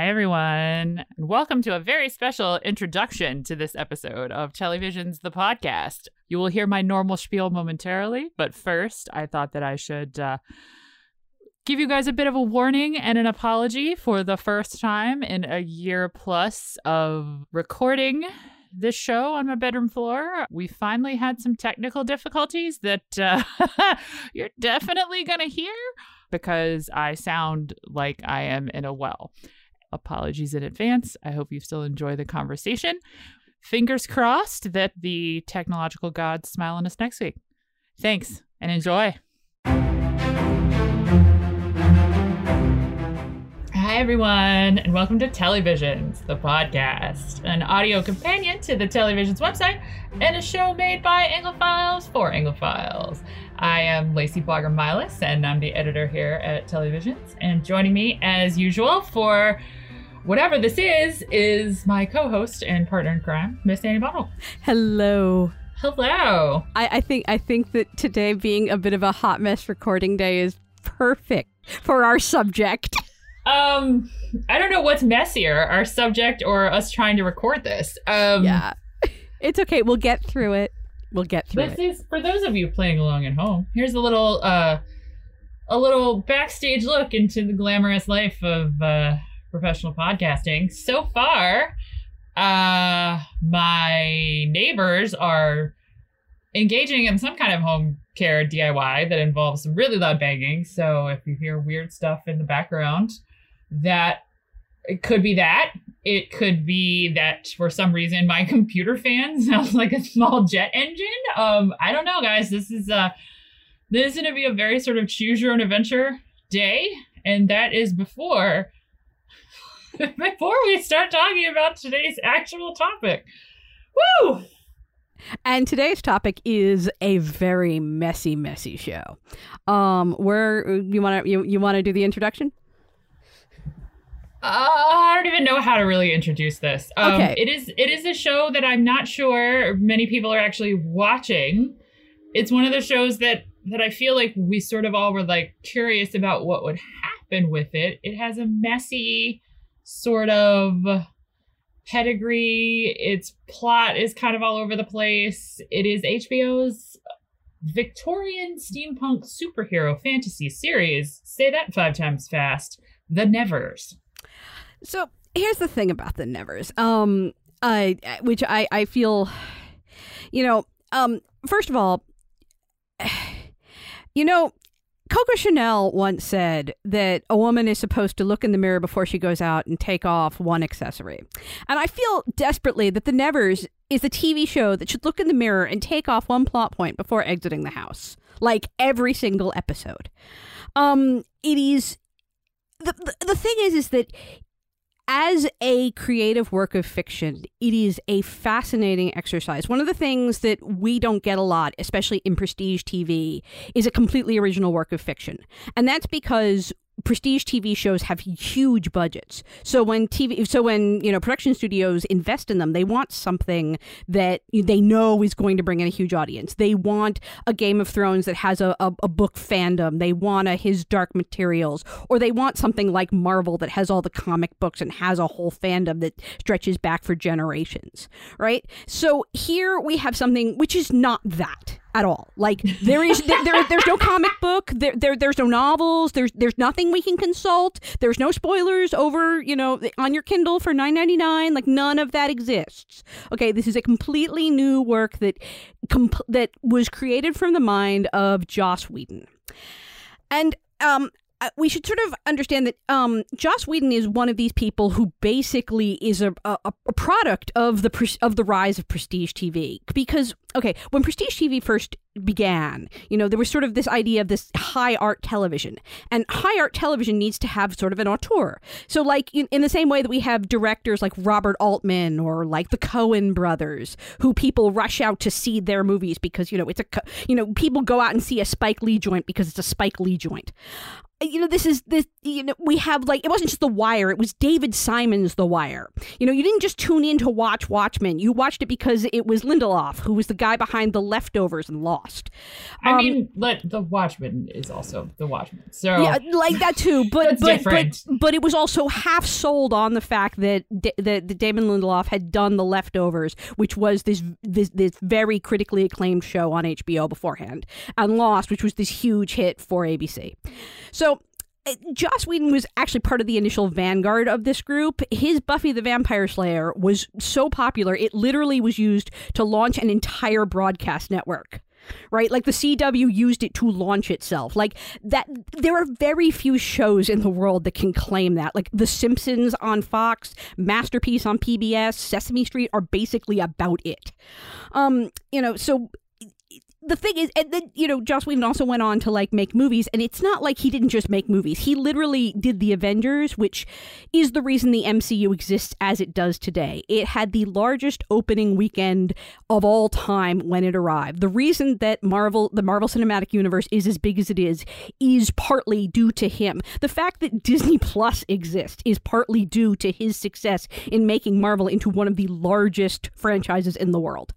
Hi, everyone. and Welcome to a very special introduction to this episode of Telly Visions The Podcast. You will hear my normal spiel momentarily, but first, I thought that I should uh, give you guys a bit of a warning and an apology for the first time in a year plus of recording this show on my bedroom floor. We finally had some technical difficulties that uh, you're definitely going to hear because I sound like I am in a well. Apologies in advance. I hope you still enjoy the conversation. Fingers crossed that the technological gods smile on us next week. Thanks and enjoy. Hi, everyone, and welcome to Telly Visions, the podcast, an audio companion to the Telly Visions website and a show made by Anglophiles for Anglophiles. I am Lacy Baugher Milas, and I'm the editor here at Telly Visions. And joining me, as usual, for whatever this is, is my co host and partner in crime, Miss Annie Bottle. Hello. Hello. I, I think I think that today being a bit of a hot mess recording day is perfect for our subject. Um, I don't know what's messier, our subject or us trying to record this. Um, yeah. It's okay. We'll get through it. We'll get through This it. is for those of you playing along at home. Here's a little uh a little backstage look into the glamorous life of uh professional podcasting. So far, uh my neighbors are engaging in some kind of home care DIY that involves some really loud banging. So if you hear weird stuff in the background, that it could be that. It could be that for some reason my computer fan sounds like a small jet engine. Um, I don't know, guys. This is uh this is gonna be a very sort of choose your own adventure day, and that is before before we start talking about today's actual topic. Woo! And today's topic is a very messy, messy show. Um, where you want to you, you want to do the introduction? Uh, I don't even know how to really introduce this. Um, Okay. It is it is a show that I'm not sure many people are actually watching. It's one of the shows that that I feel like we sort of all were like curious about what would happen with it. It has a messy sort of pedigree. Its plot is kind of all over the place. It is HBO's Victorian steampunk superhero fantasy series. Say that five times fast. The Nevers. So here's the thing about the Nevers. Um, I which I I feel, you know, um, first of all, you know. Coco Chanel once said that a woman is supposed to look in the mirror before she goes out and take off one accessory. And I feel desperately that The Nevers is a TV show that should look in the mirror and take off one plot point before exiting the house. Like every single episode. Um, it is the, the, the thing is is that as a creative work of fiction, it is a fascinating exercise. One of the things that we don't get a lot, especially in prestige TV, is a completely original work of fiction. And that's because prestige TV shows have huge budgets. So when TV so when, you know, production studios invest in them, they want something that they know is going to bring in a huge audience. They want a Game of Thrones that has a, a, a book fandom. They want a His Dark Materials or they want something like Marvel that has all the comic books and has a whole fandom that stretches back for generations, right? So here we have something which is not that at all. Like there is there, there there's no comic book, there, there there's no novels, there's there's nothing we can consult. There's no spoilers over, you know, on your Kindle for 9.99, like none of that exists. Okay, this is a completely new work that comp- that was created from the mind of Joss Whedon. And um we should sort of understand that um, Joss Whedon is one of these people who basically is a, a, a product of the of the rise of prestige TV. Because okay, when prestige TV first began, you know, there was sort of this idea of this high art television, and high art television needs to have sort of an auteur. So, like in, in the same way that we have directors like Robert Altman or like the Coen brothers, who people rush out to see their movies because you know it's a you know people go out and see a Spike Lee joint because it's a Spike Lee joint. Uh, you know this is this you know we have like it wasn't just the wire it was david simon's the wire. You know you didn't just tune in to watch watchmen you watched it because it was lindelof who was the guy behind the leftovers and lost Lost. I Um, mean, let the Watchmen is also the Watchmen. So Yeah, like that too. But but, different. but but it was also half sold on the fact that D- that that Damon Lindelof had done The Leftovers, which was this this this very critically acclaimed show on HBO beforehand, and Lost, which was this huge hit for ABC. So. Joss Whedon was actually part of the initial vanguard of this group. His Buffy the Vampire Slayer was so popular, it literally was used to launch an entire broadcast network right? Like the CW used it to launch itself. Like that, there are very few shows in the world that can claim that. Like The Simpsons on Fox, Masterpiece on PBS, Sesame Street are basically about it. Um, you know, so the thing is, and then you know, Joss Whedon also went on to like make movies, and it's not like he didn't just make movies. He literally did the Avengers, which is the reason the MCU exists as it does today. It had the largest opening weekend of all time when it arrived. The reason that Marvel, the Marvel Cinematic Universe, is as big as it is, is partly due to him. The fact that Disney Plus exists is partly due to his success in making Marvel into one of the largest franchises in the world.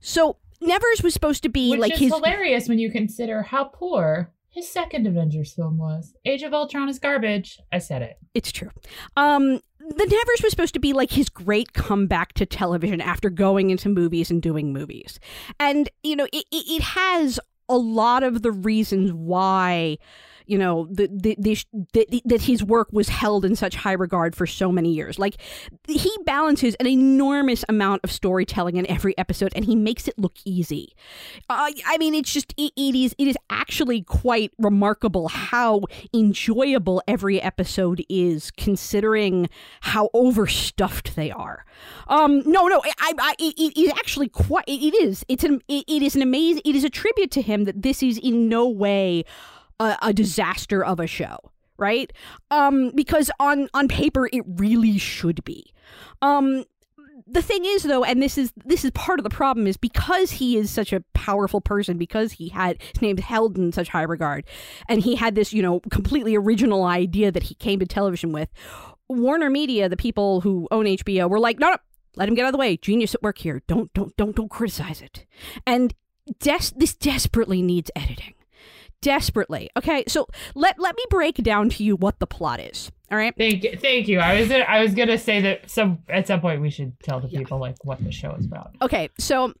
So. Nevers was supposed to be which like is his hilarious when you consider how poor his second Avengers film was. Age of Ultron is garbage. I said it. It's true. Um, the Nevers was supposed to be like his great comeback to television after going into movies and doing movies, and you know it, it, it has a lot of the reasons why you know the, the, the, the, that his work was held in such high regard for so many years. Like he balances an enormous amount of storytelling in every episode and he makes it look easy. Uh, i mean it's just it, it is it is actually quite remarkable how enjoyable every episode is considering how overstuffed they are. Um no no i, I it, is actually quite it, it is it's an it, it is an amazing it is a tribute to him that this is in no way a, a disaster of a show right? Um because on on paper it really should be. Um the thing is though and this is this is part of the problem is because he is such a powerful person because he had his name held in such high regard and he had this you know completely original idea that he came to television with warner media the people who own hbo were like no no let him get out of the way. Genius at work here. Don't don't don't don't criticize it. And des- this desperately needs editing desperately. Okay, so let let me break down to you what the plot is. All right. Thank you. Thank you. I was gonna, I was gonna say that some at some point we should tell the people like what the show is about. Okay, so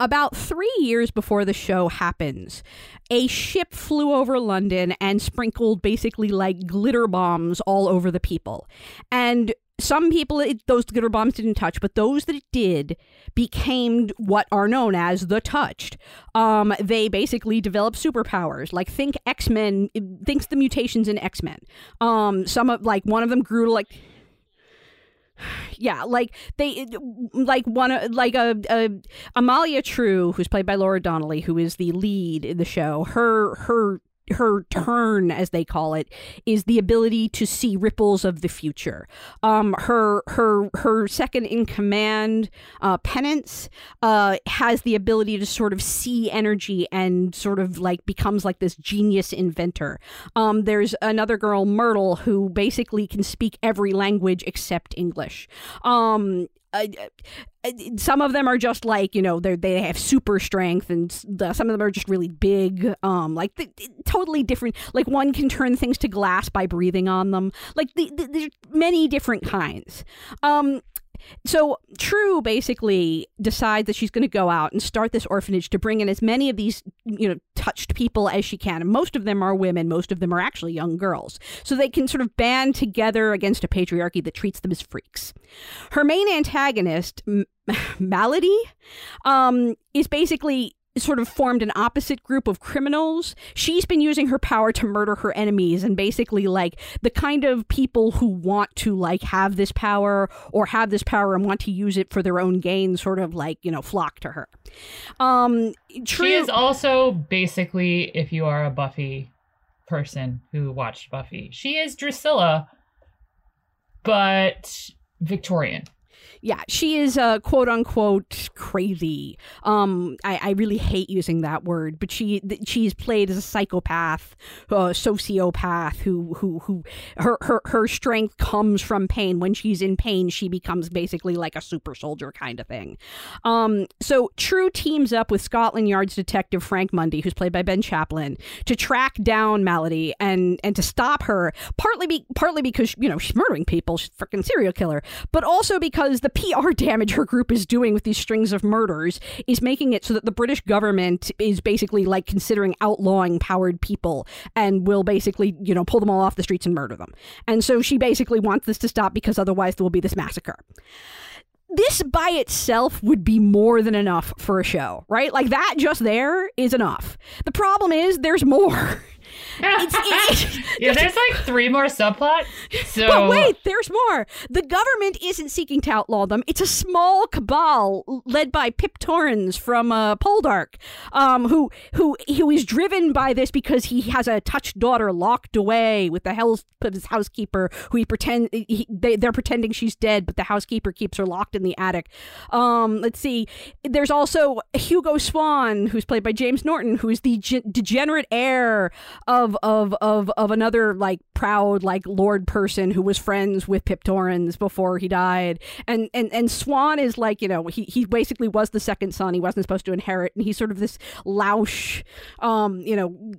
about three years before the show happens, a ship flew over London and sprinkled basically like glitter bombs all over the people. And some people, it, those glitter bombs didn't touch, but those that it did became what are known as the touched. Um, they basically developed superpowers. Like think X Men, thinks the mutations in X Men. Um, some of like one of them grew to like yeah like they like one like a, a amalia true who's played by laura donnelly who is the lead in the show her her her turn as they call it is the ability to see ripples of the future. Um her her her second in command uh penance uh has the ability to sort of see energy and sort of like becomes like this genius inventor. Um there's another girl myrtle who basically can speak every language except english. Um uh, some of them are just like you know they they have super strength and the, some of them are just really big um like the, totally different like one can turn things to glass by breathing on them like the, the, there's many different kinds. Um so True basically decides that she's going to go out and start this orphanage to bring in as many of these, you know, touched people as she can. And most of them are women. Most of them are actually young girls. So they can sort of band together against a patriarchy that treats them as freaks. Her main antagonist, M- Malady, um, is basically sort of formed an opposite group of criminals. She's been using her power to murder her enemies and basically like the kind of people who want to like have this power or have this power and want to use it for their own gain sort of like, you know, flock to her. Um true She is also basically, if you are a Buffy person who watched Buffy, she is Drusilla, but Victorian. Yeah, she is uh, quote unquote crazy. Um, I, I really hate using that word, but she she's played as a psychopath, uh, sociopath who who who her, her her strength comes from pain. When she's in pain, she becomes basically like a super soldier kind of thing. Um, so True teams up with Scotland Yard's detective Frank Mundy, who's played by Ben Chaplin, to track down Malady and and to stop her. Partly be, partly because you know she's murdering people, she's a freaking serial killer, but also because the PR damage her group is doing with these strings of murders is making it so that the British government is basically like considering outlawing powered people and will basically, you know, pull them all off the streets and murder them. And so she basically wants this to stop because otherwise there will be this massacre this by itself would be more than enough for a show, right? Like that just there is enough. The problem is there's more. it's, it's, yeah, there's like three more subplots. So But wait, there's more. The government isn't seeking to outlaw them. It's a small cabal led by Pip Torrens from uh, Poldark, um, who who who is driven by this because he has a touched daughter locked away with the house his housekeeper, who he pretend he, they, they're pretending she's dead, but the housekeeper keeps her locked in the attic. Um, let's see. There's also Hugo Swan, who's played by James Norton, who is the ge- degenerate heir of of of of another like proud like lord person who was friends with Pip Torrens before he died. And and and Swan is like, you know, he he basically was the second son. He wasn't supposed to inherit and he's sort of this louche um, you know,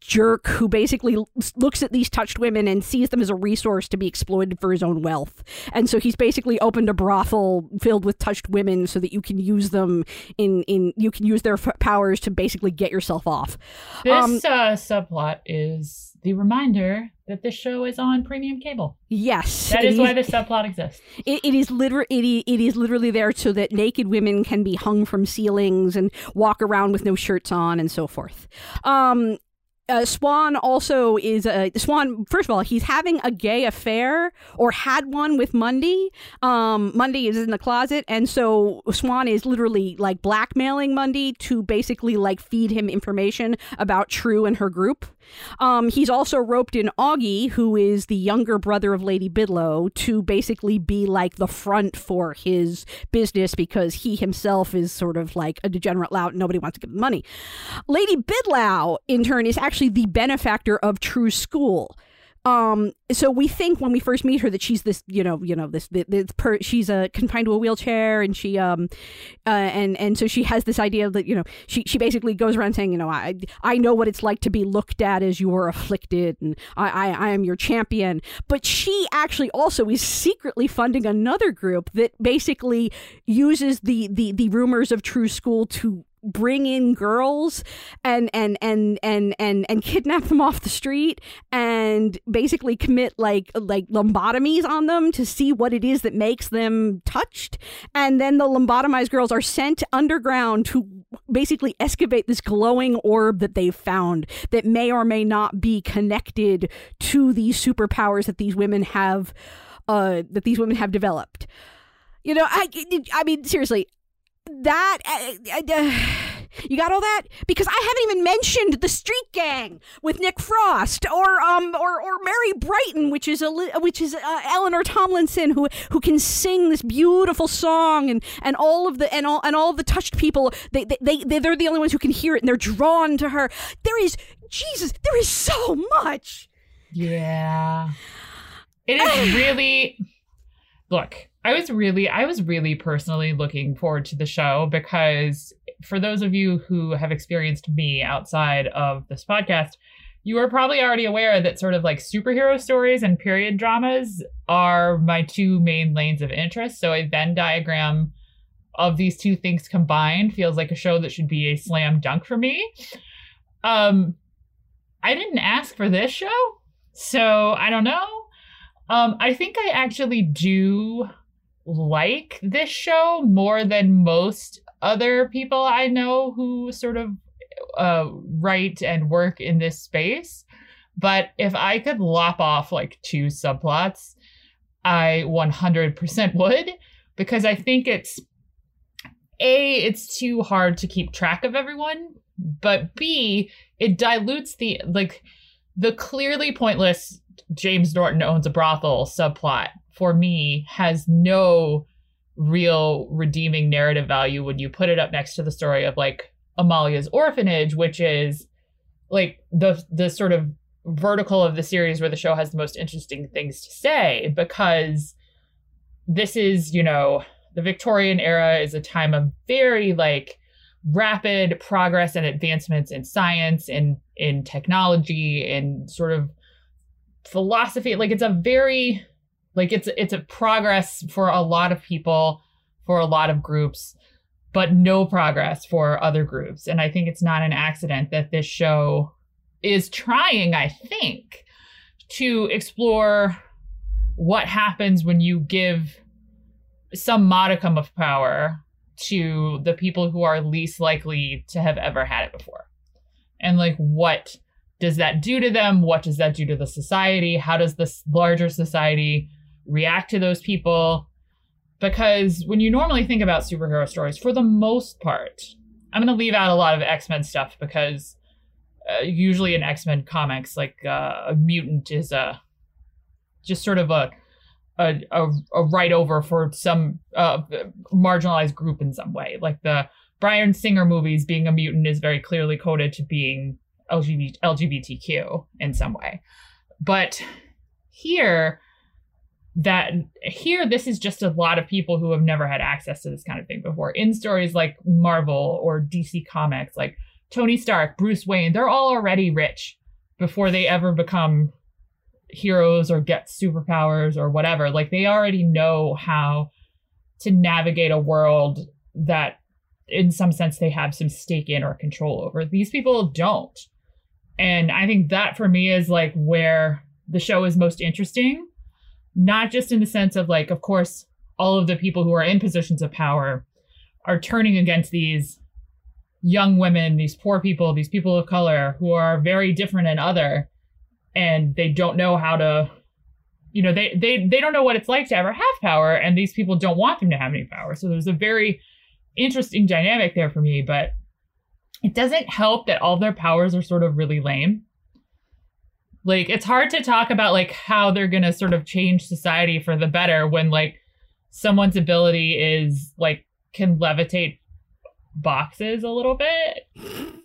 jerk who basically looks at these touched women and sees them as a resource to be exploited for his own wealth. And so he's basically opened a brothel filled with touched women so that you can use them in in you can use their f- powers to basically get yourself off. This um, uh, subplot is the reminder that this show is on premium cable. Yes, that is, is why the subplot exists. It, it is literally it, it is literally there so that naked women can be hung from ceilings and walk around with no shirts on and so forth. Um, uh, Swan also is a Swan. First of all, he's having a gay affair or had one with Mundy. Um, Mundy is in the closet, and so Swan is literally like blackmailing Mundy to basically like feed him information about True and her group. Um, he's also roped in Augie, who is the younger brother of Lady Bidlow, to basically be like the front for his business because he himself is sort of like a degenerate lout and nobody wants to give him money. Lady Bidlow, in turn, is actually the benefactor of True School. Um, so we think when we first meet her that she's this, you know, you know, this, this, per, she's uh, confined to a wheelchair, and she, um, uh, and and so she has this idea that you know, she she basically goes around saying, you know, I I know what it's like to be looked at as you are afflicted, and I I, I am your champion. But she actually also is secretly funding another group that basically uses the the the rumors of true School to bring in girls and and and and and and kidnap them off the street and basically commit like like lobotomies on them to see what it is that makes them touched. And then the lobotomized girls are sent underground to basically excavate this glowing orb that they've found that may or may not be connected to these superpowers that these women have uh that these women have developed. You know i i mean seriously that uh, uh, you got all that because I haven't even mentioned the Street Gang with Nick Frost or um or or Mary Brighton, which is a which is uh, Eleanor Tomlinson who who can sing this beautiful song and and all of the and all and all the touched people they they, they they're the only ones who can hear it and they're drawn to her. There is Jesus, there is so much. Yeah, it is really. Look, I was really, I was really personally looking forward to the show because for those of you who have experienced me outside of this podcast, you are probably already aware that sort of like superhero stories and period dramas are my two main lanes of interest. So a Venn diagram of these two things combined feels like a show that should be a slam dunk for me. Um, I didn't ask for this show, so I don't know. Um, I think I actually do like this show more than most other people I know who sort of uh, write and work in this space. But if I could lop off like two subplots, I 100% would because I think it's A, it's too hard to keep track of everyone, but B, it dilutes the like the clearly pointless James Norton owns a brothel subplot for me has no real redeeming narrative value when you put it up next to the story of like Amalia's orphanage, which is like the the sort of vertical of the series where the show has the most interesting things to say because this is, you know, the Victorian era is a time of very like rapid progress and advancements in science and in technology and sort of philosophy. Like it's a very like it's it's a progress for a lot of people for a lot of groups but no progress for other groups and i think it's not an accident that this show is trying i think to explore what happens when you give some modicum of power to the people who are least likely to have ever had it before. And like, what does that do to them? What does that do to the society? How does this larger society react to those people? Because when you normally think about superhero stories, for the most part, I'm going to leave out a lot of X Men stuff because uh, usually in X Men comics, like uh, a mutant is a just sort of a a, a, a over for some uh, marginalized group in some way. Like the Bryan Singer movies, being a mutant is very clearly coded to being LGBT, LGBTQ in some way. But here, that here, this is just a lot of people who have never had access to this kind of thing before. In stories like Marvel or DC Comics, like Tony Stark, Bruce Wayne, they're all already rich before they ever become heroes or get superpowers or whatever. Like they already know how to navigate a world that in some sense they have some stake in or control over. These people don't. And I think that for me is like where the show is most interesting, not just in the sense of like, of course, all of the people who are in positions of power are turning against these young women, these poor people, these people of color who are very different and other and they don't know how to you know they they they don't know what it's like to ever have power and these people don't want them to have any power. So there's a very interesting dynamic there for me but it doesn't help that all their powers are sort of really lame like it's hard to talk about like how they're going to sort of change society for the better when like someone's ability is like can levitate boxes a little bit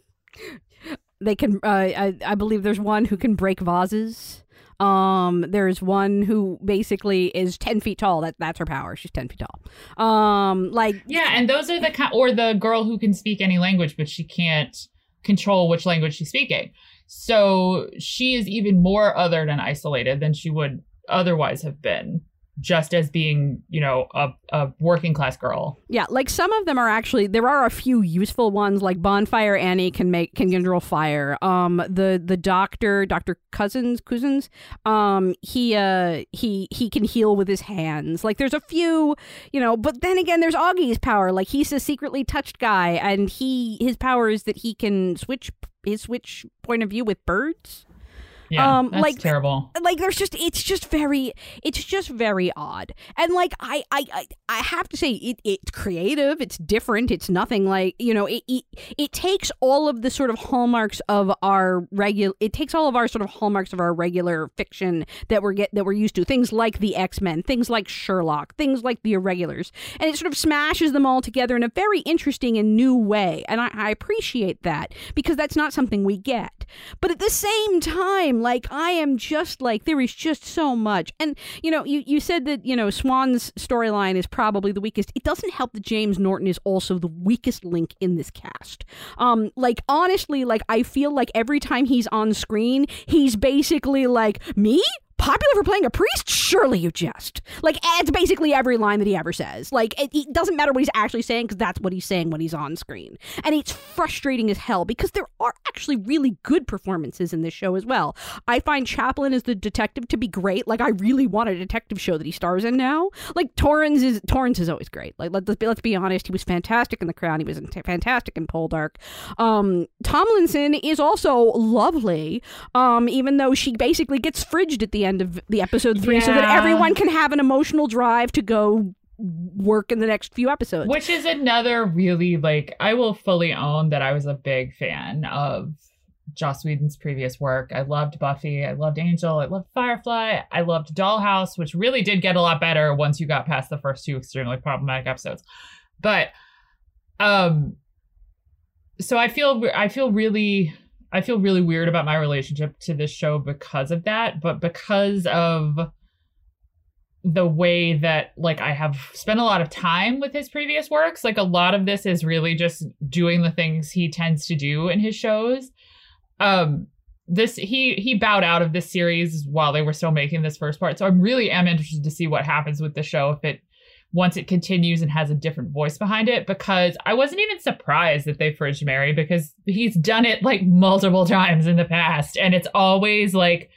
they can. Uh, I, I believe there's one who can break vases. Um, there's one who basically is ten feet tall. That that's her power. She's ten feet tall. Um, like yeah, and those are the kind, or the girl who can speak any language, but she can't control which language she's speaking. So she is even more other and isolated than she would otherwise have been just as being, you know, a, a working class girl. Yeah, like some of them are actually there are a few useful ones like Bonfire Annie can make can control fire. Um the the doctor, Dr. Cousens, Cousens, um he uh he he can heal with his hands. Like there's a few, you know, but then again there's Augie's power. Like he's a secretly touched guy and he his power is that he can switch his switch point of view with birds. Yeah, um, that's like terrible. Like there's just it's just very it's just very odd. And like I I I, I have to say it it's creative, it's different, it's nothing like, you know, it, it it takes all of the sort of hallmarks of our regular it takes all of our sort of hallmarks of our regular fiction that we're get that we're used to. Things like the X-Men, things like Sherlock, things like the irregulars. And it sort of smashes them all together in a very interesting and new way. And I, I appreciate that because that's not something we get. But at the same time, like I am just like there is just so much. And you know, you you said that, you know, Swan's storyline is probably the weakest. It doesn't help that James Norton is also the weakest link in this cast. Um like honestly, like I feel like every time he's on screen, he's basically like, "Me? Popular for playing a priest? Surely you jest. Like, it's basically every line that he ever says. Like, it, it doesn't matter what he's actually saying because that's what he's saying when he's on screen. And it's frustrating as hell because there are actually really good performances in this show as well. I find Chaplin as the detective to be great. Like, I really want a detective show that he stars in now. Like, Torrens is Torrens is always great. Like, let's be, let's be honest, he was fantastic in The Crown. He was fantastic in Poldark. Um, Tomlinson is also lovely, um, even though she basically gets fridged at the end end of the episode three yeah. so that everyone can have an emotional drive to go work in the next few episodes. Which is another really like I will fully own that I was a big fan of Joss Whedon's previous work. I loved Buffy. I loved Angel. I loved Firefly. I loved Dollhouse, which really did get a lot better once you got past the first two extremely problematic episodes. But um so I feel I feel really I feel really weird about my relationship to this show because of that, but because of the way that like I have spent a lot of time with his previous works, like a lot of this is really just doing the things he tends to do in his shows. Um this he he bowed out of this series while they were still making this first part. So I really am interested to see what happens with the show if it once it continues and has a different voice behind it because I wasn't even surprised that they fridged Mary because he's done it like multiple times in the past and it's always like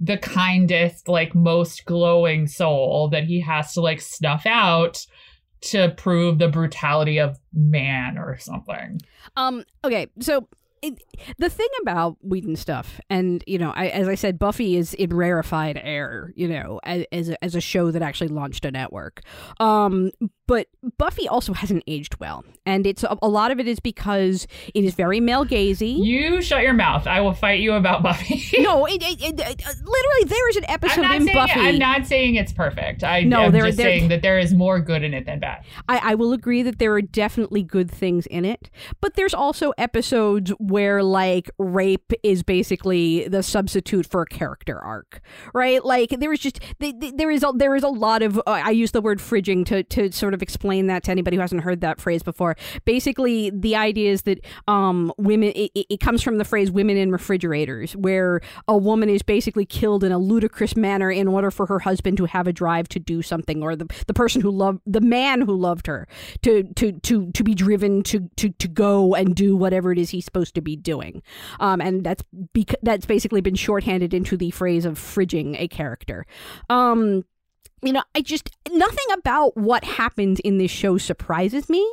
the kindest like most glowing soul that he has to like snuff out to prove the brutality of man or something. Um okay, so it, the thing about Whedon stuff, and you know, I, as I said, Buffy is in rarefied air, you know, as as a, as a show that actually launched a network. Um, but Buffy also hasn't aged well, and it's a, a lot of it is because it is very male gazy. You shut your mouth. I will fight you about Buffy. no, it, it, it, literally, there is an episode in saying, Buffy. I'm not saying it's perfect. I, No, I'm there- just there- saying that there is more good in it than bad. I, I will agree that there are definitely good things in it, but there's also episodes where like rape is basically the substitute for a character arc, right? Like there is just th- th- there is a, there is a lot of uh, I use the word fridging to to sort of explain that to anybody who hasn't heard that phrase before. Basically, the idea is that um women it it comes from the phrase women in refrigerators, where a woman is basically killed in a ludicrous manner in order for her husband to have a drive to do something, or the the person who loved the man who loved her to to to to be driven to to to go and do whatever it is he's supposed to be doing. Um, and that's bec- that's basically been shorthanded into the phrase of fridging a character. Um, you know, I just nothing about what happened in this show surprises me.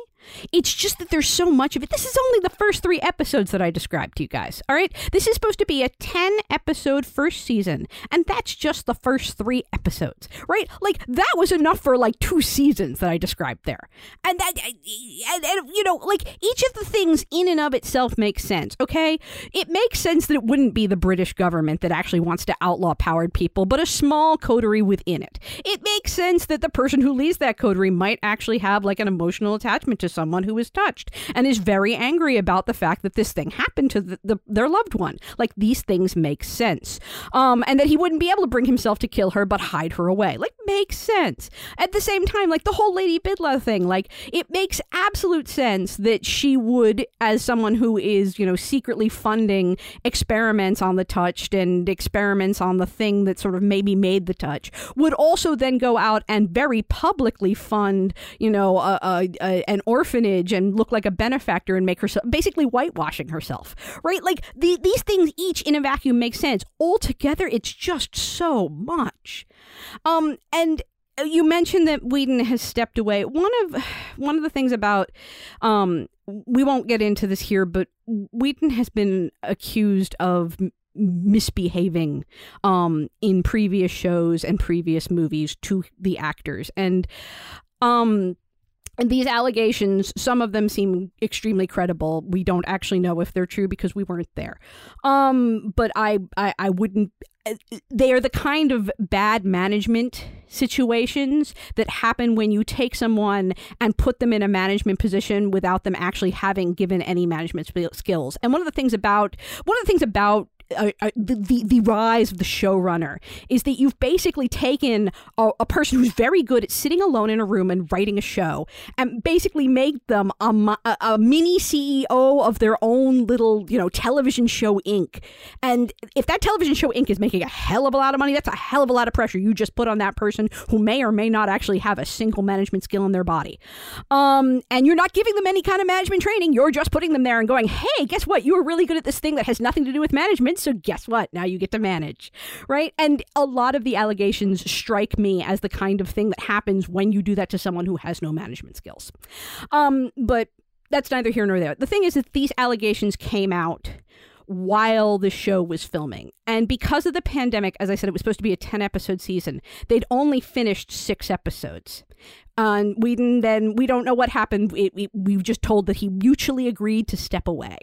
It's just that there's so much of it. This is only the first three episodes that I described to you guys. All right. This is supposed to be a 10 episode first season, and that's just the first three episodes, right? Like, that was enough for like two seasons that I described there. And that, and, and you know, like each of the things in and of itself makes sense, okay? It makes sense that it wouldn't be the British government that actually wants to outlaw powered people, but a small coterie within it. It makes sense that the person who leads that coterie might actually have like an emotional attachment to someone who is touched and is very angry about the fact that this thing happened to the, the, their loved one. Like these things make sense. Um, and that he wouldn't be able to bring himself to kill her but hide her away. Like makes sense. At the same time, like the whole Lady Bidlow thing, like it makes absolute sense that she would, as someone who is, you know, secretly funding experiments on the touched and experiments on the thing that sort of maybe made the touch, would also then go out and very publicly fund, you know, a, a, a, an orphanage and look like a benefactor and make herself basically whitewashing herself, right? Like the, these things each in a vacuum make sense. Altogether, it's just so much. Um, and you mentioned that Whedon has stepped away. One of one of the things about um we won't get into this here, but Whedon has been accused of misbehaving um in previous shows and previous movies to the actors and um and these allegations, some of them seem extremely credible. We don't actually know if they're true because we weren't there. Um, but I, I, I wouldn't. They are the kind of bad management situations that happen when you take someone and put them in a management position without them actually having given any management skills. And one of the things about one of the things about uh, uh, the, the the rise of the showrunner is that you've basically taken a, a person who's very good at sitting alone in a room and writing a show and basically made them a, a, a mini CEO of their own little you know television show Inc. And if that television show Inc. is making a hell of a lot of money, that's a hell of a lot of pressure you just put on that person who may or may not actually have a single management skill in their body. Um, and you're not giving them any kind of management training. You're just putting them there and going, hey, guess what? You are really good at this thing that has nothing to do with management. So guess what? Now you get to manage, right? And a lot of the allegations strike me as the kind of thing that happens when you do that to someone who has no management skills. Um, but that's neither here nor there. The thing is that these allegations came out while the show was filming. And because of the pandemic, as I said, it was supposed to be a 10 episode season, they'd only finished six episodes. And we then we don't know what happened. It, we were just told that he mutually agreed to step away.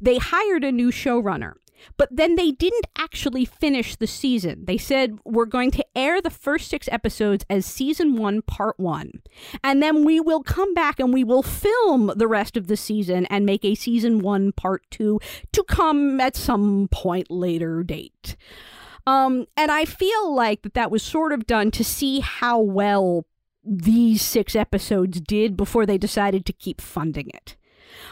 They hired a new showrunner but then they didn't actually finish the season. They said, we're going to air the first six episodes as season one, part one. And then we will come back and we will film the rest of the season and make a season one, part two to come at some point later date. Um, and I feel like that that was sort of done to see how well these six episodes did before they decided to keep funding it.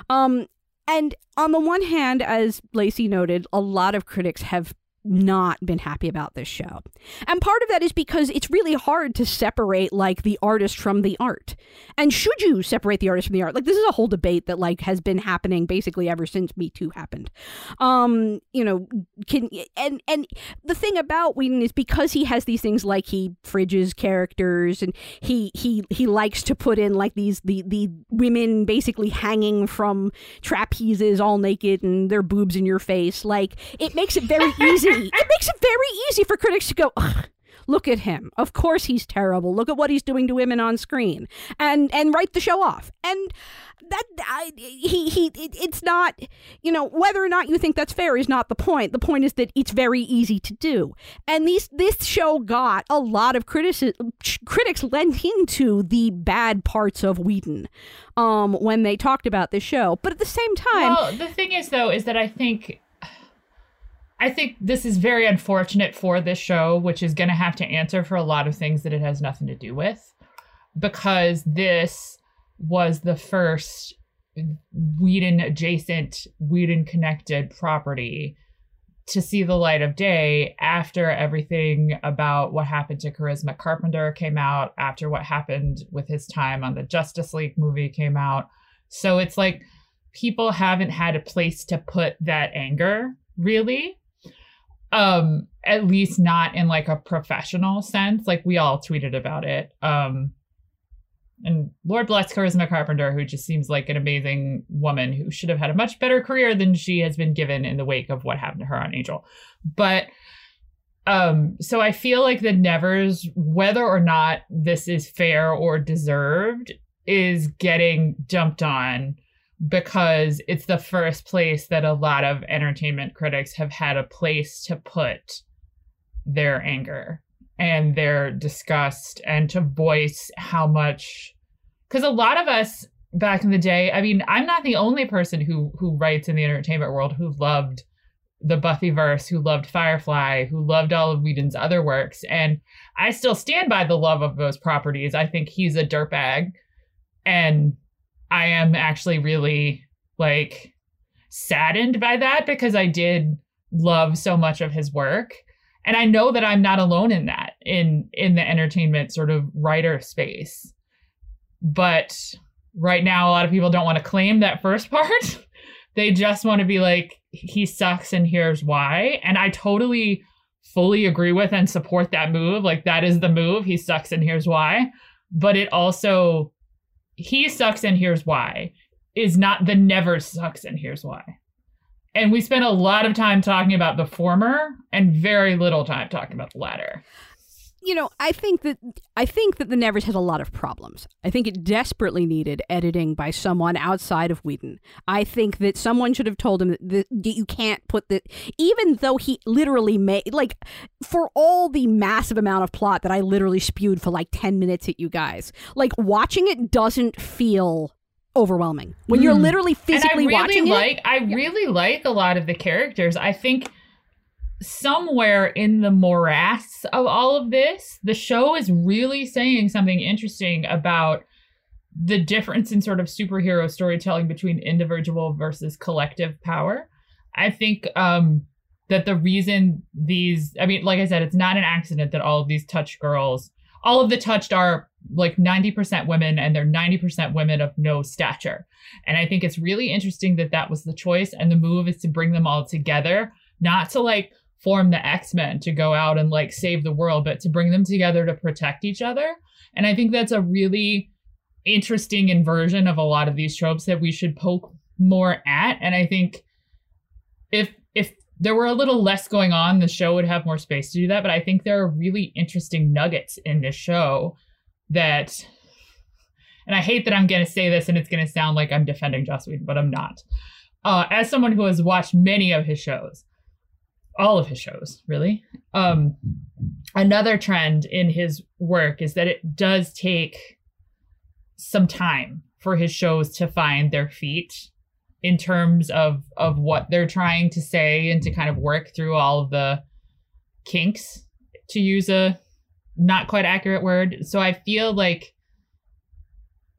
Um, and on the one hand, as Lacey noted, a lot of critics have not been happy about this show. And part of that is because it's really hard to separate like the artist from the art. And should you separate the artist from the art? Like this is a whole debate that like has been happening basically ever since Me Too happened. Um, you know, can and and the thing about Whedon is because he has these things like he fridges characters and he he he likes to put in like these the the women basically hanging from trapezes all naked and their boobs in your face. Like it makes it very easy it makes it very easy for critics to go, look at him. Of course he's terrible. Look at what he's doing to women on screen, and and write the show off. And that I, he he it, it's not you know whether or not you think that's fair is not the point. The point is that it's very easy to do. And these this show got a lot of criticism. Critics lent into the bad parts of Whedon um, when they talked about this show. But at the same time, well, the thing is though is that I think I think this is very unfortunate for this show, which is going to have to answer for a lot of things that it has nothing to do with, because this was the first Whedon adjacent, Whedon connected property to see the light of day after everything about what happened to Charisma Carpenter came out, after what happened with his time on the Justice League movie came out. So it's like people haven't had a place to put that anger, really um at least not in like a professional sense. Like we all tweeted about it. Um and lord bless charisma carpenter who just seems like an amazing woman who should have had a much better career than she has been given in the wake of what happened to her on angel. But um so i feel like the nevers whether or not this is fair or deserved is getting jumped on because it's the first place that a lot of entertainment critics have had a place to put their anger and their disgust and to voice how much because a lot of us back in the day i mean i'm not the only person who who writes in the entertainment world who loved the buffyverse who loved firefly who loved all of whedon's other works and i still stand by the love of those properties. I think he's a dirtbag and I am actually really like saddened by that because I did love so much of his work. And I know that I'm not alone in that in in the entertainment sort of writer space. But right now a lot of people don't want to claim that first part. they just want to be like he sucks and here's why. And I totally fully agree with and support that move. Like that is the move. He sucks and here's why. But it also he sucks and here's why is not the never sucks and here's why. And we spent a lot of time talking about the former and very little time talking about the latter you know, I think that I think that the Nevers has a lot of problems. I think it desperately needed editing by someone outside of Whedon. I think that someone should have told him that, that you can't put the even though he literally made like for all the massive amount of plot that I literally spewed for like 10 minutes at you guys. Like watching it doesn't feel overwhelming. When you're hmm. literally physically really watching like, it. I really like a lot of the characters. I think somewhere in the morass of all of this, the show is really saying something interesting about the difference in sort of superhero storytelling between individual versus collective power. I think um, that the reason these, I mean, like I said, it's not an accident that all of these touch girls, all of the touched are like 90% women and they're 90% women of no stature. And I think it's really interesting that that was the choice. And the move is to bring them all together, not to like form the X-Men to go out and like save the world, but to bring them together to protect each other. And I think that's a really interesting inversion of a lot of these tropes that we should poke more at. And I think if if there were a little less going on, the show would have more space to do that. But I think there are really interesting nuggets in this show that, and I hate that I'm going to say this and it's going to sound like I'm defending Joss Whedon, but I'm not. Uh, as someone who has watched many of his shows, all of his shows, really, um, another trend in his work is that it does take some time for his shows to find their feet in terms of of what they're trying to say and to kind of work through all of the kinks to use a not quite accurate word. So i feel like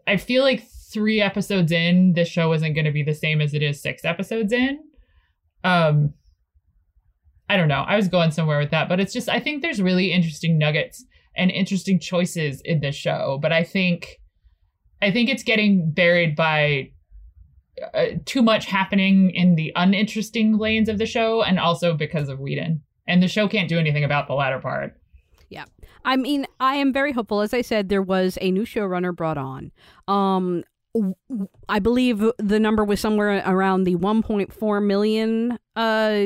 i feel like three episodes in this show isn't going to be the same as it is six episodes in. Um i don't know i was going somewhere with that but it's just i think there's really interesting nuggets and interesting choices in this show but i think i think it's getting buried by uh, too much happening in the uninteresting lanes of the show, and also because of Whedon. And the show can't do anything about the latter part. Yeah. I mean, I am very hopeful. As I said, there was a new showrunner brought on. Um, I believe the number was somewhere around the 1.4 million uh,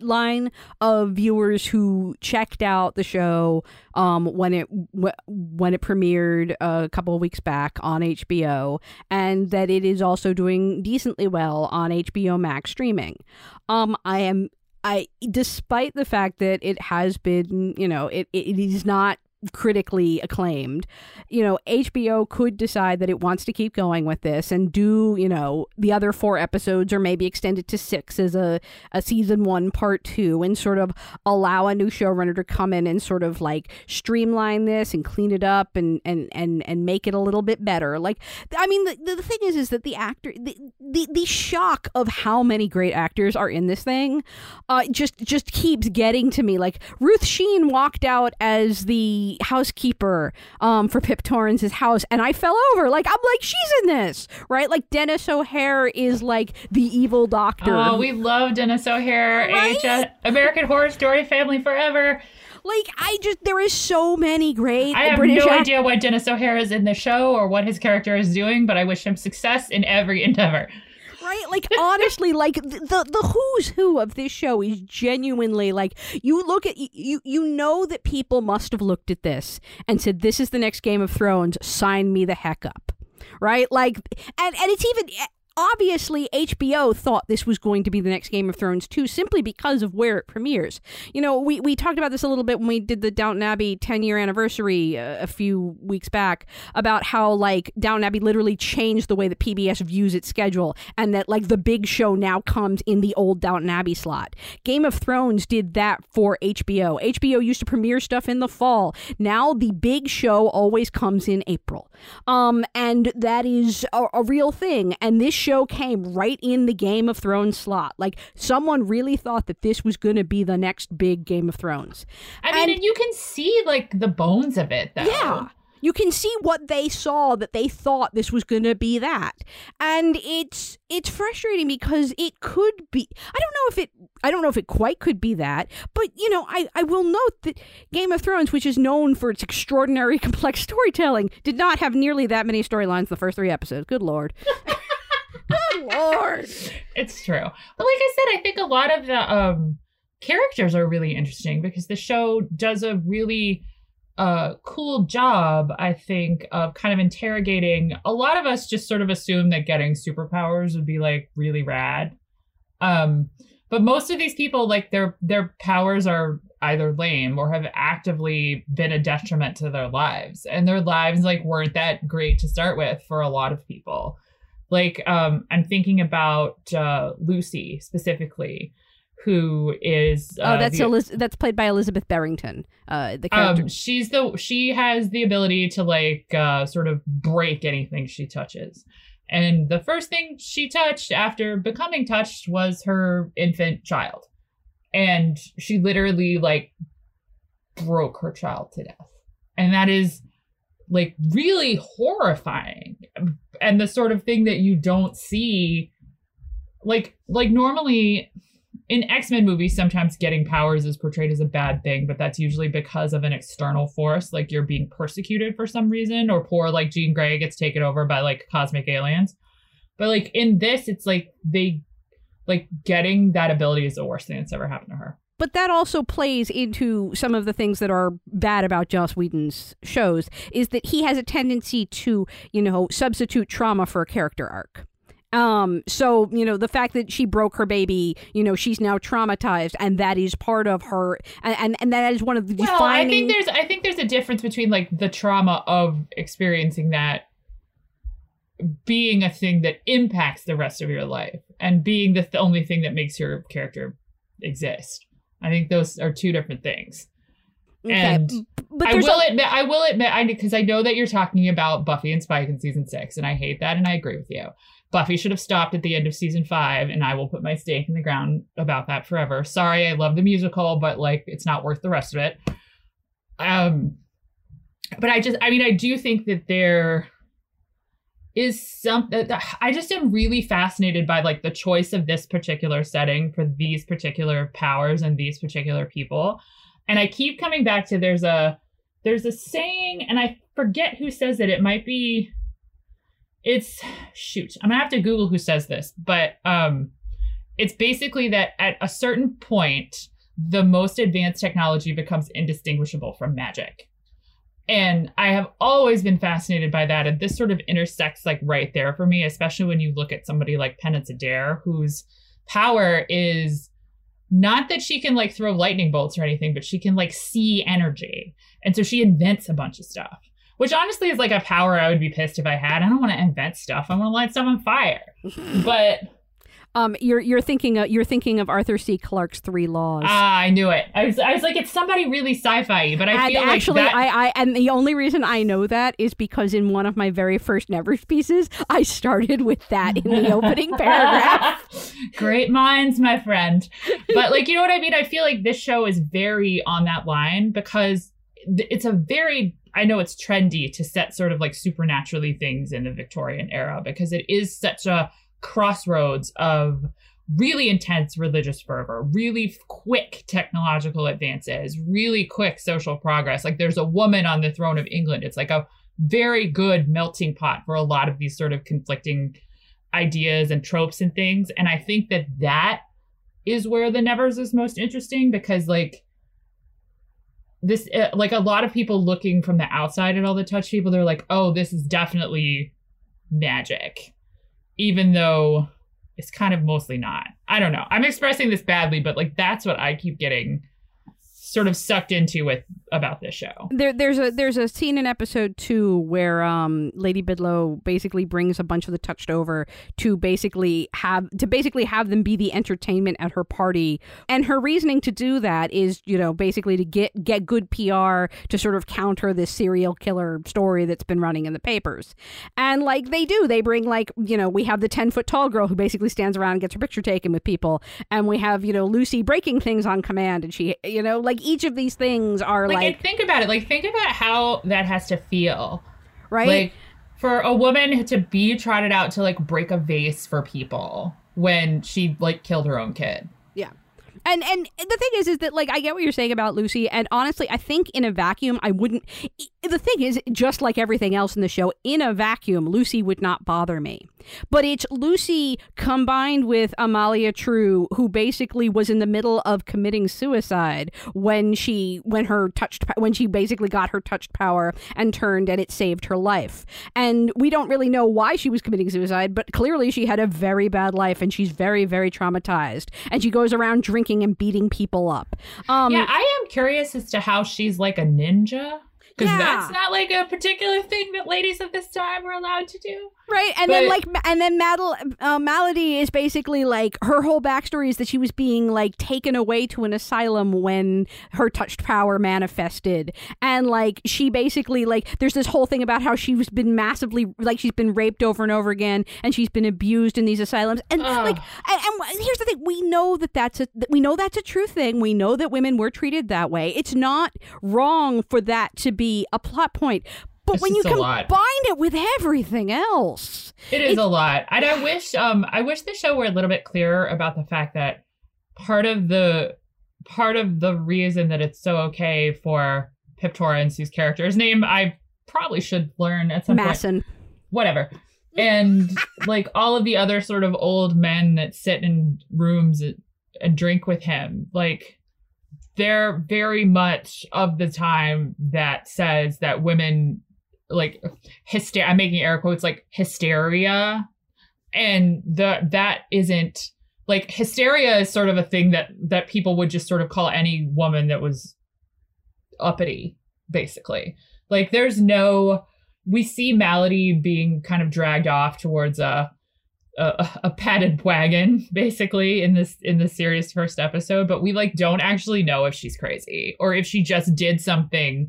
line of viewers who checked out the show um, when it when it premiered a couple of weeks back on HBO, and that it is also doing decently well on HBO Max streaming. Um, I am I, despite the fact that it has been, you know, it, it is not critically acclaimed. You know, HBO could decide that it wants to keep going with this and do, you know, the other four episodes or maybe extend it to six as a, a season one, part two, and sort of allow a new showrunner to come in and sort of like streamline this and clean it up and and and, and make it a little bit better. Like, I mean, the, the thing is, is that the actor, the, the, the shock of how many great actors are in this thing uh, just, just keeps getting to me. Like, Ruth Sheen walked out as the housekeeper um, for Pip Torrens' house, and I fell over. Like I'm like, she's in this, right? Like Denis O'Hare is like the evil doctor. Oh, we love Denis O'Hare. Right? American Horror Story, Family Forever. Like I just there is so many great. I have British no idea why Denis O'Hare is in the show or what his character is doing, but I wish him success in every endeavor right? Like honestly, like the the who's who of this show is genuinely like you look at you you know that people must have looked at this and said this is the next Game of Thrones, sign me the heck up. Right? Like and and it's even obviously HBO thought this was going to be the next Game of Thrones too, simply because of where it premieres. You know, we, we talked about this a little bit when we did the Downton Abbey 10 year anniversary uh, a few weeks back about how, like, Downton Abbey literally changed the way that PBS views its schedule and that, like, the big show now comes in the old Downton Abbey slot. Game of Thrones did that for HBO. HBO used to premiere stuff in the fall. Now the big show always comes in April. Um, and that is a, a real thing. And this show came right in the Game of Thrones slot. Like someone really thought that this was going to be the next big Game of Thrones. I mean, and, and you can see like the bones of it though. Yeah you can see what they saw that they thought this was going to be that and it's it's frustrating because it could be i don't know if it i don't know if it quite could be that but you know i i will note that game of thrones which is known for its extraordinary complex storytelling did not have nearly that many storylines the first three episodes good lord Good lord. It's true. But like I said, I think a lot of the um characters are really interesting because the show does a really uh cool job, I think, of kind of interrogating a lot of us just sort of assume that getting superpowers would be like really rad. Um but most of these people like their their powers are either lame or have actively been a detriment to their lives and their lives like weren't that great to start with for a lot of people like um, I'm thinking about uh, Lucy specifically, who is uh, oh that's the, Eliz- that's played by Elizabeth Berrington. Uh, the character. Um, she's the she has the ability to like uh, sort of break anything she touches. And the first thing she touched after becoming touched was her infant child. And she literally like broke her child to death. And that is like really horrifying and the sort of thing that you don't see like like normally in X-Men movies sometimes getting powers is portrayed as a bad thing but that's usually because of an external force like you're being persecuted for some reason or poor like Jean Grey gets taken over by like cosmic aliens but like in this it's like they like getting that ability is the worst thing that's ever happened to her. But that also plays into some of the things that are bad about Joss Whedon's shows is that he has a tendency to, you know, substitute trauma for a character arc. Um, so you know the fact that she broke her baby, you know, she's now traumatized, and that is part of her, and and, and that is one of the well, defining. I think there's I think there's a difference between like the trauma of experiencing that being a thing that impacts the rest of your life and being the th- only thing that makes your character exist. I think those are two different things. Okay, And but I will a- admit, I will admit, I because I know that you're talking about Buffy and Spike in season six, and I hate that, and I agree with you. Buffy should have stopped at the end of season five, and I will put my stake in the ground about that forever. Sorry, I love the musical, but like, it's not worth the rest of it. Um, but I just, I mean, I do think that there is some. I just am really fascinated by like the choice of this particular setting for these particular powers and these particular people and I keep coming back to there's a there's a saying, and I forget who says it. It might be it's shoot. I'm gonna have to Google who says this, but um it's basically that at a certain point, the most advanced technology becomes indistinguishable from magic. And I have always been fascinated by that. And this sort of intersects like right there for me, especially when you look at somebody like Penance Adair, whose power is not that she can like throw lightning bolts or anything, but she can like see energy. And so she invents a bunch of stuff, which honestly is like a power I would be pissed if I had. I don't want to invent stuff. I want to light stuff on fire. But um, you're you're thinking of, you're thinking of Arthur C. Clarke's Three Laws. ah, I knew it. I was I was like, it's somebody really sci-fi, but I and feel actually, like that. I, I and the only reason I know that is because in one of my very first Nevers pieces, I started with that in the opening paragraph. Great minds, my friend. But like, you know what I mean? I feel like this show is very on that line because it's a very I know it's trendy to set sort of like supernaturally things in the Victorian era because it is such a crossroads of really intense religious fervor, really quick technological advances, really quick social progress. Like there's a woman on the throne of England. It's like a very good melting pot for a lot of these sort of conflicting ideas and tropes and things. And I think that that is where the Nevers is most interesting because like this uh, like a lot of people looking from the outside at all the touch people they're like oh this is definitely magic even though it's kind of mostly not. I don't know. I'm expressing this badly but like that's what i keep getting sort of sucked into with about this show. There, there's a there's a scene in episode two where um, Lady Bidlow basically brings a bunch of the touched over to basically have to basically have them be the entertainment at her party, and her reasoning to do that is you know basically to get get good PR to sort of counter this serial killer story that's been running in the papers, and like they do, they bring like you know we have the ten foot tall girl who basically stands around and gets her picture taken with people, and we have you know Lucy breaking things on command, and she you know like each of these things are like, like and think about it like think about how that has to feel right. like for a woman to be trotted out to like break a vase for people when she like killed her own kid Yeah. And and the thing is is that like I get what you're saying about Lucy and honestly I think in a vacuum I wouldn't the thing is just like everything else in the show in a vacuum Lucy would not bother me. But it's Lucy combined with Amalia True who basically was in the middle of committing suicide when she when her touched when she basically got her touched power and turned and it saved her life. And we don't really know why she was committing suicide, but clearly she had a very bad life and she's very very traumatized and she goes around drinking and beating people up. Um yeah i am curious as to how she's like a ninja because Yeah. that's not like a particular thing that ladies of this time were allowed to do Right, and then like, and then Madel, uh, Maladie is basically like her whole backstory is that she was being like taken away to an asylum when her touched power manifested, and like she basically like there's this whole thing about how she was been massively like she's been raped over and over again, and she's been abused in these asylums, and Ugh. like, and, and here's the thing: we know that that's a we know that's a true thing. We know that women were treated that way. It's not wrong for that to be a plot point. But It's when you combine it with everything else, It is a lot. And I wish um I wish the show were a little bit clearer about the fact that part of the part of the reason that it's so okay for Pip Torrens, whose character's name I probably should learn at some point. Whatever. and like all of the other sort of old men that sit in rooms and drink with him, like they're very much of the time that says that women like hysteria i'm making air quotes like hysteria. And the that isn't like hysteria is sort of a thing that that people would just sort of call any woman that was uppity basically. Like there's no we see maladie being kind of dragged off towards a a, a padded wagon basically in this in the series first episode but we like don't actually know if she's crazy or if she just did something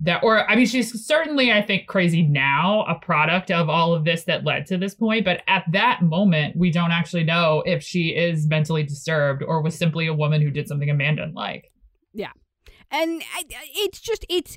that or i mean she's certainly i think crazy now a product of all of this that led to this point but at that moment we don't actually know if she is mentally disturbed or was simply a woman who did something amanda didn't like. Yeah. And I, it's just it's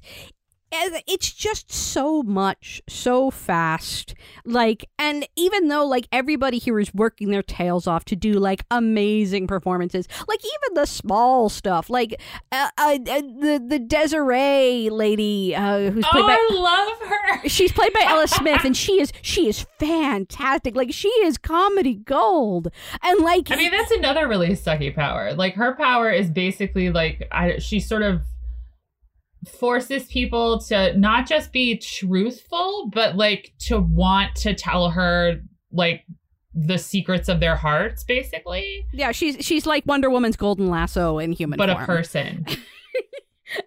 it's just so much so fast like and even though like everybody here is working their tails off to do like amazing performances like even the small stuff like uh, uh, uh the the desiree lady uh, who's played oh, by i love her. she's played by ella smith and she is she is fantastic like she is comedy gold and like i mean that's another really sucky power like her power is basically like I, she's sort of forces people to not just be truthful, but like to want to tell her like the secrets of their hearts, basically. Yeah, she's she's like Wonder Woman's golden lasso in human but form. a person.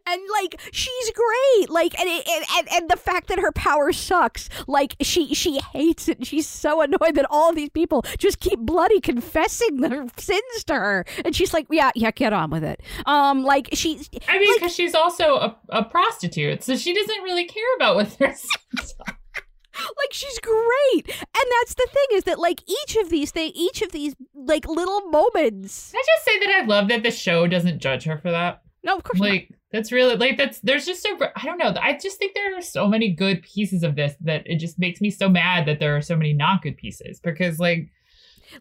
and like she's great. Like and, it, and and the fact that her power sucks. Like she she hates it. She's so annoyed that all these people just keep bloody confessing their sins to her. And she's like yeah yeah get on with it. Um like she i mean because like, she's also a, a prostitute so she doesn't really care about what their sins are like she's great. And that's the thing is that like each of these things each of these like little moments i just say that i love that the show doesn't judge her for that? No of course like not. That's really like that's there's just a i don't know i just think there are so many good pieces of this that it just makes me so mad that there are so many not good pieces because like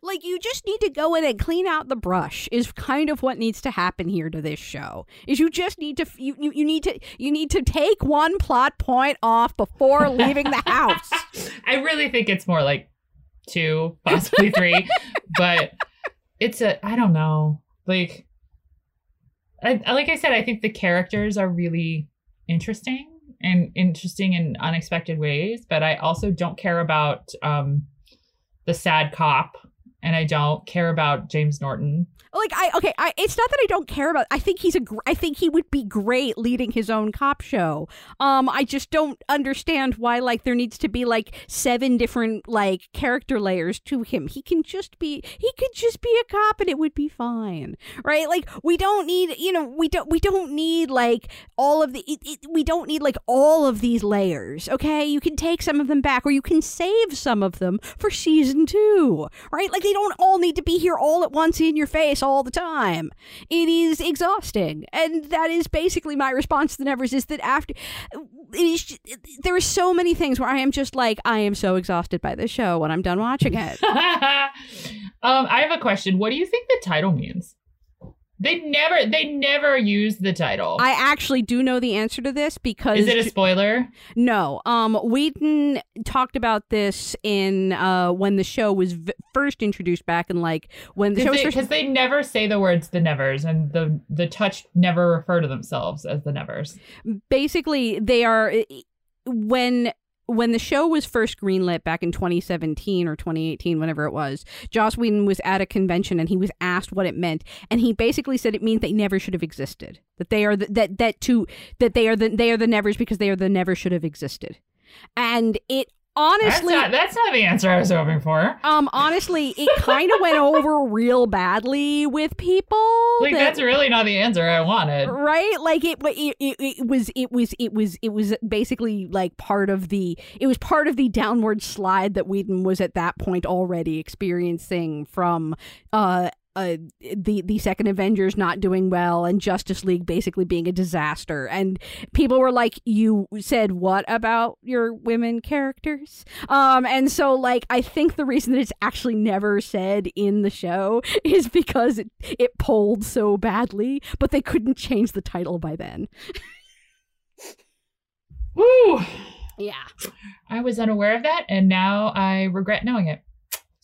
like you just need to go in and clean out the brush is kind of what needs to happen here to this show is you just need to you, you, you need to you need to take one plot point off before leaving the house. I really think it's more like two possibly three but it's a i don't know like I, like i said i think the characters are really interesting and interesting in unexpected ways but i also don't care about um the sad cop and I don't care about James Norton. Like I okay, I it's not that I don't care about. I think he's a gr- I think he would be great leading his own cop show. Um I just don't understand why like there needs to be like seven different like character layers to him. He can just be he could just be a cop and it would be fine. Right? Like we don't need, you know, we don't we don't need like all of the it, it, we don't need like all of these layers. Okay? You can take some of them back or you can save some of them for season 2. Right? Like they don't all need to be here all at once in your face all the time. It is exhausting. And that is basically my response to the Nevers is that after it is there are so many things where I am just like I am so exhausted by this show when I'm done watching it. um I have a question. What do you think the title means? They never they never use the title. I actually do know the answer to this because Is it a spoiler? No. Um Whedon talked about this in uh when the show was v- first introduced back in like when the show was Because first they, they never say the words the Nevers and the the touch never refer to themselves as the Nevers. basically they are when when the show was first greenlit back in 2017 or 2018 whenever it was joss whedon was at a convention and he was asked what it meant. And he basically said it means they never should have existed. That they are the, that that to that they are the they are the nevers because they are the never should have existed. And it honestly that's not, that's not the answer I was hoping for. um honestly it kind of went over real badly with people Like that- that's really not the answer I wanted. right like it, it it it was it was it was it was basically like part of the it was part of the downward slide that Whedon was at that point already experiencing from uh uh, the the second Avengers not doing well and Justice League basically being a disaster and people were like you said what about your women characters um and so like I think the reason that it's actually never said in the show is because it, it polled so badly but they couldn't change the title by then Woo! Yeah. I was unaware of that, and now I regret knowing it.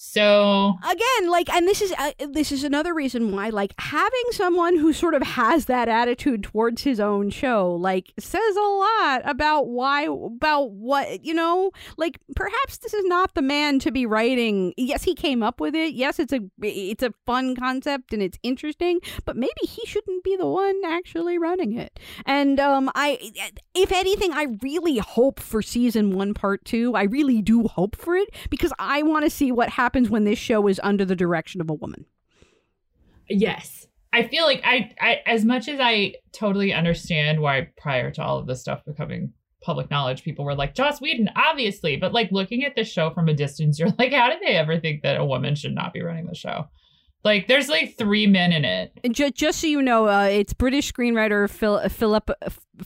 So again, like, and this is uh, this is another reason why, like, having someone who sort of has that attitude towards his own show, like, says a lot about why, about what you know. Like, perhaps this is not the man to be writing. Yes, he came up with it. Yes, it's a it's a fun concept and it's interesting, but maybe he shouldn't be the one actually running it. And um, I, if anything, I really hope for season one, part two. I really do hope for it because I want to see what happens happens when this show is under the direction of a woman. Yes. I feel like I, I as much as I totally understand why prior to all of this stuff becoming public knowledge, people were like, Joss Whedon, obviously. But like looking at the show from a distance, you're like, how did they ever think that a woman should not be running the show? Like, there's like three men in it. Just, just so you know, uh, it's British screenwriter Phil, Philip,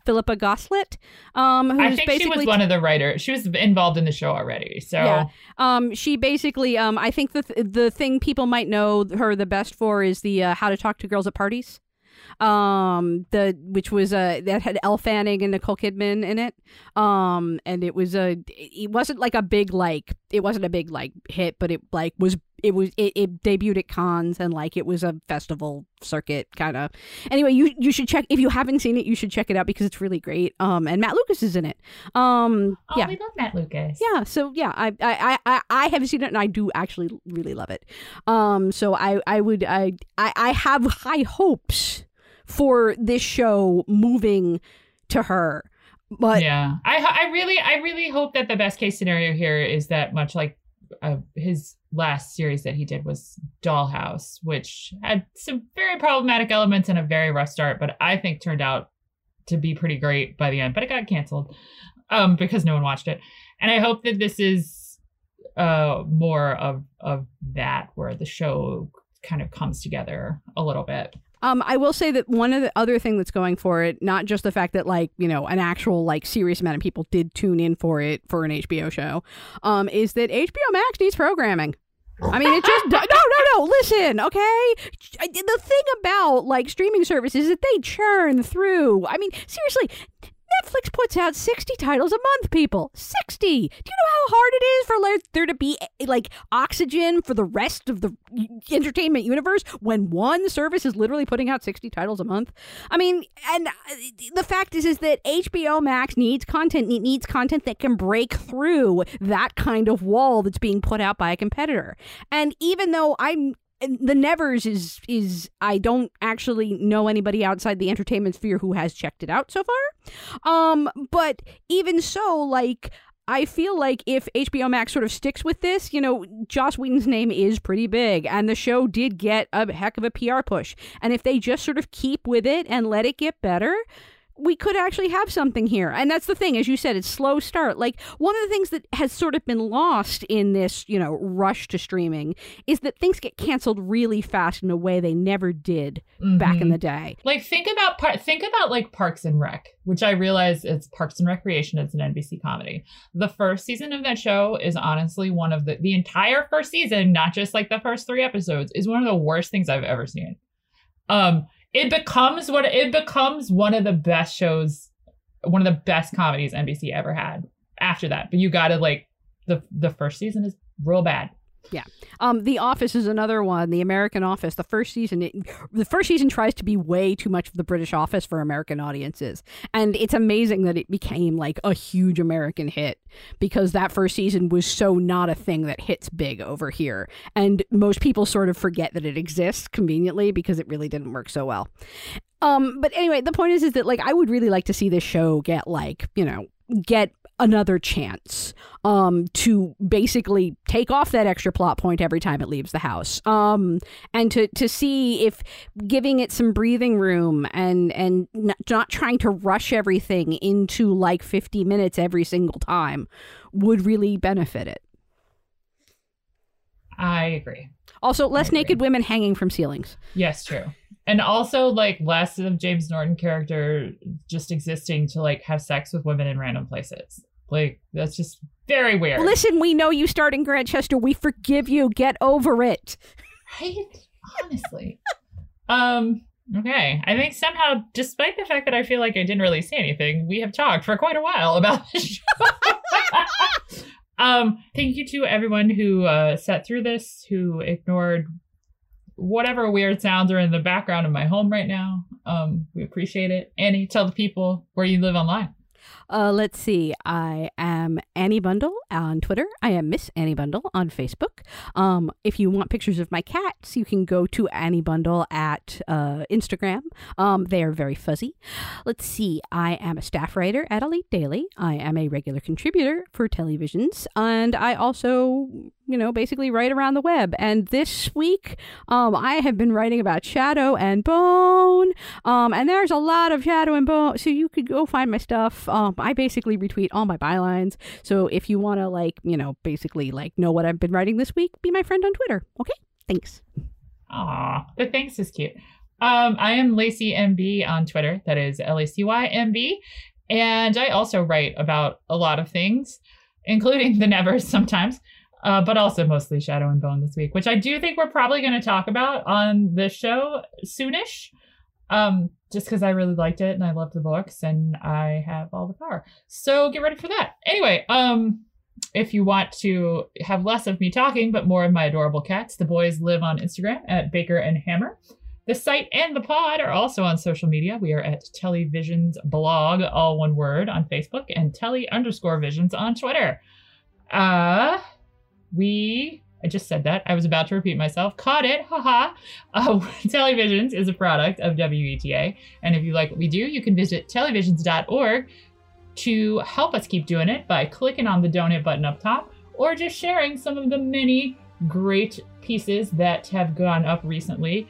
Philippa Goslett. Um, I think she was one of the writers. She was involved in the show already. So, yeah. Um, she basically, um, I think the th- the thing people might know her the best for is the uh, How to Talk to Girls at Parties um the which was uh that had Elle Fanning and Nicole Kidman in it um and it was a it wasn't like a big like it wasn't a big like hit but it like was it was it, it debuted at Cannes and like it was a festival circuit kind of anyway you you should check if you haven't seen it you should check it out because it's really great. Um and matt lucas is in it. Um oh, yeah. we love matt lucas. Yeah so yeah I, I i i haven't seen it and i do actually really love it. Um so i i would i i, I have high hopes for this show moving to her. But yeah, I I really I really hope that the best case scenario here is that much like uh, his last series that he did was Dollhouse, which had some very problematic elements and a very rough start, but I think turned out to be pretty great by the end. But it got canceled um, because no one watched it, and I hope that this is uh, more of of that where the show kind of comes together a little bit. Um, I will say that one of the other thing that's going for it, not just the fact that like you know an actual like serious amount of people did tune in for it for an HBO show, um, is that HBO Max needs programming. I mean, it just no, no, no. Listen, okay. The thing about like streaming services is that they churn through. I mean, seriously, Netflix puts out 60 titles a month, people. 60. Do you know how hard it is for there to be eh, like oxygen for the rest of the entertainment universe when one service is literally putting out 60 titles a month? I mean, and uh, the fact is is that HBO Max needs content. It needs content that can break through that kind of wall that's being put out by a competitor. And even though I'm the Nevers is is I don't actually know anybody outside the entertainment sphere who has checked it out so far. Um, but even so, like I feel like if HBO Max sort of sticks with this, you know, Joss Whedon's name is pretty big, and the show did get a heck of a PR push. And if they just sort of keep with it and let it get better, we could actually have something here. And that's the thing, as you said, it's slow start. Like one of the things that has sort of been lost in this, you know, rush to streaming is that things get canceled really fast in a way they never did mm-hmm. back in mm-hmm. the day. Like think about par- think about like Parks and Rec, which I realize it's Parks and Recreation, it's an NBC comedy. The first season of that show is honestly one of the the entire first season, not just like the first 3 episodes, is one of the worst things I've ever seen. Um it becomes what it becomes one of the best shows, one of the best comedies NBC ever had. After that, but you got to like the the first season is real bad. Yeah. Um, the Office is another one. The American Office. The first season, it, the first season tries to be way too much of the British Office for American audiences, and it's amazing that it became like a huge American hit because that first season was so not a thing that hits big over here, and most people sort of forget that it exists conveniently because it really didn't work so well. Um, but anyway, the point is, is that like I would really like to see this show get like you know get another chance um, to basically take off that extra plot point every time it leaves the house. Um, and to, to see if giving it some breathing room and and not, not trying to rush everything into like 50 minutes every single time would really benefit it. I agree. Also less naked women hanging from ceilings. Yes true and also like less of James Norton character just existing to like have sex with women in random places. Like that's just very weird. Listen, we know you start in Grantchester. We forgive you. Get over it. Right? Honestly. um Okay. I think somehow, despite the fact that I feel like I didn't really say anything, we have talked for quite a while about show. um, thank you to everyone who uh, sat through this, who ignored whatever weird sounds are in the background of my home right now. Um, we appreciate it. Ani, tell the people where you live online. Uh, let's see. I am Ani Bundel on Twitter. I am Miss Ani Bundel on Facebook. Um, if you want pictures of my cats, you can go to Ani Bundel at uh, Instagram. Um, they are very fuzzy. Let's see. I am a staff writer at Elite Daily. I am a regular contributor for Telly Visions, and I also you know, basically write around the web. And this week, um, I have been writing about Shadow and Bone. Um, and there's a lot of Shadow and Bone. So you could go find my stuff. Um, I basically retweet all my bylines. So if you want to, like, you know, basically, like, know what I've been writing this week, be my friend on Twitter. Okay? Thanks. Aw, the thanks is cute. Um, I am Lacy MB on Twitter. That is L A C Y M B. And I also write about a lot of things, including the Nevers sometimes uh, but also mostly Shadow and Bone this week, which I do think we're probably going to talk about on this show soonish. Um, just because I really liked it and I loved the books and I have all the power. So get ready for that. Anyway, um, if you want to have less of me talking but more of my adorable cats, the boys live on Instagram at Baker and Hammer. The site and the pod are also on social media. We are at Telly Visions blog, all one word, on Facebook, and Telly underscore visions on Twitter. Uh, we I just said that. I was about to repeat myself. Caught it. Haha. Uh, Telly Visions is a product of WETA. And if you like what we do, you can visit tellyvisions.org to help us keep doing it by clicking on the donate button up top or just sharing some of the many great pieces that have gone up recently.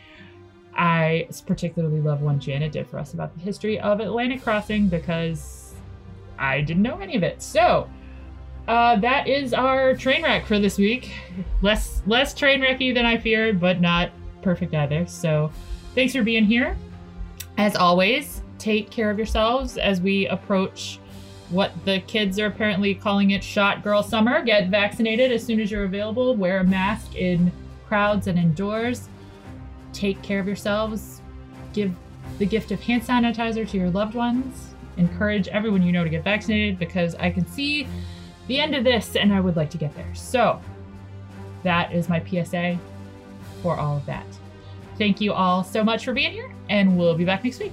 I particularly love one Janet did for us about the history of Atlantic Crossing because I didn't know any of it. So, uh, that is our train wreck for this week. Less less train wrecky than I feared, but not perfect either. So, thanks for being here. As always, take care of yourselves as we approach what the kids are apparently calling it shot girl summer. Get vaccinated as soon as you're available. Wear a mask in crowds and indoors. Take care of yourselves. Give the gift of hand sanitizer to your loved ones. Encourage everyone you know to get vaccinated because I can see the end of this, and I would like to get there. So, that is my PSA for all of that. Thank you all so much for being here, and we'll be back next week.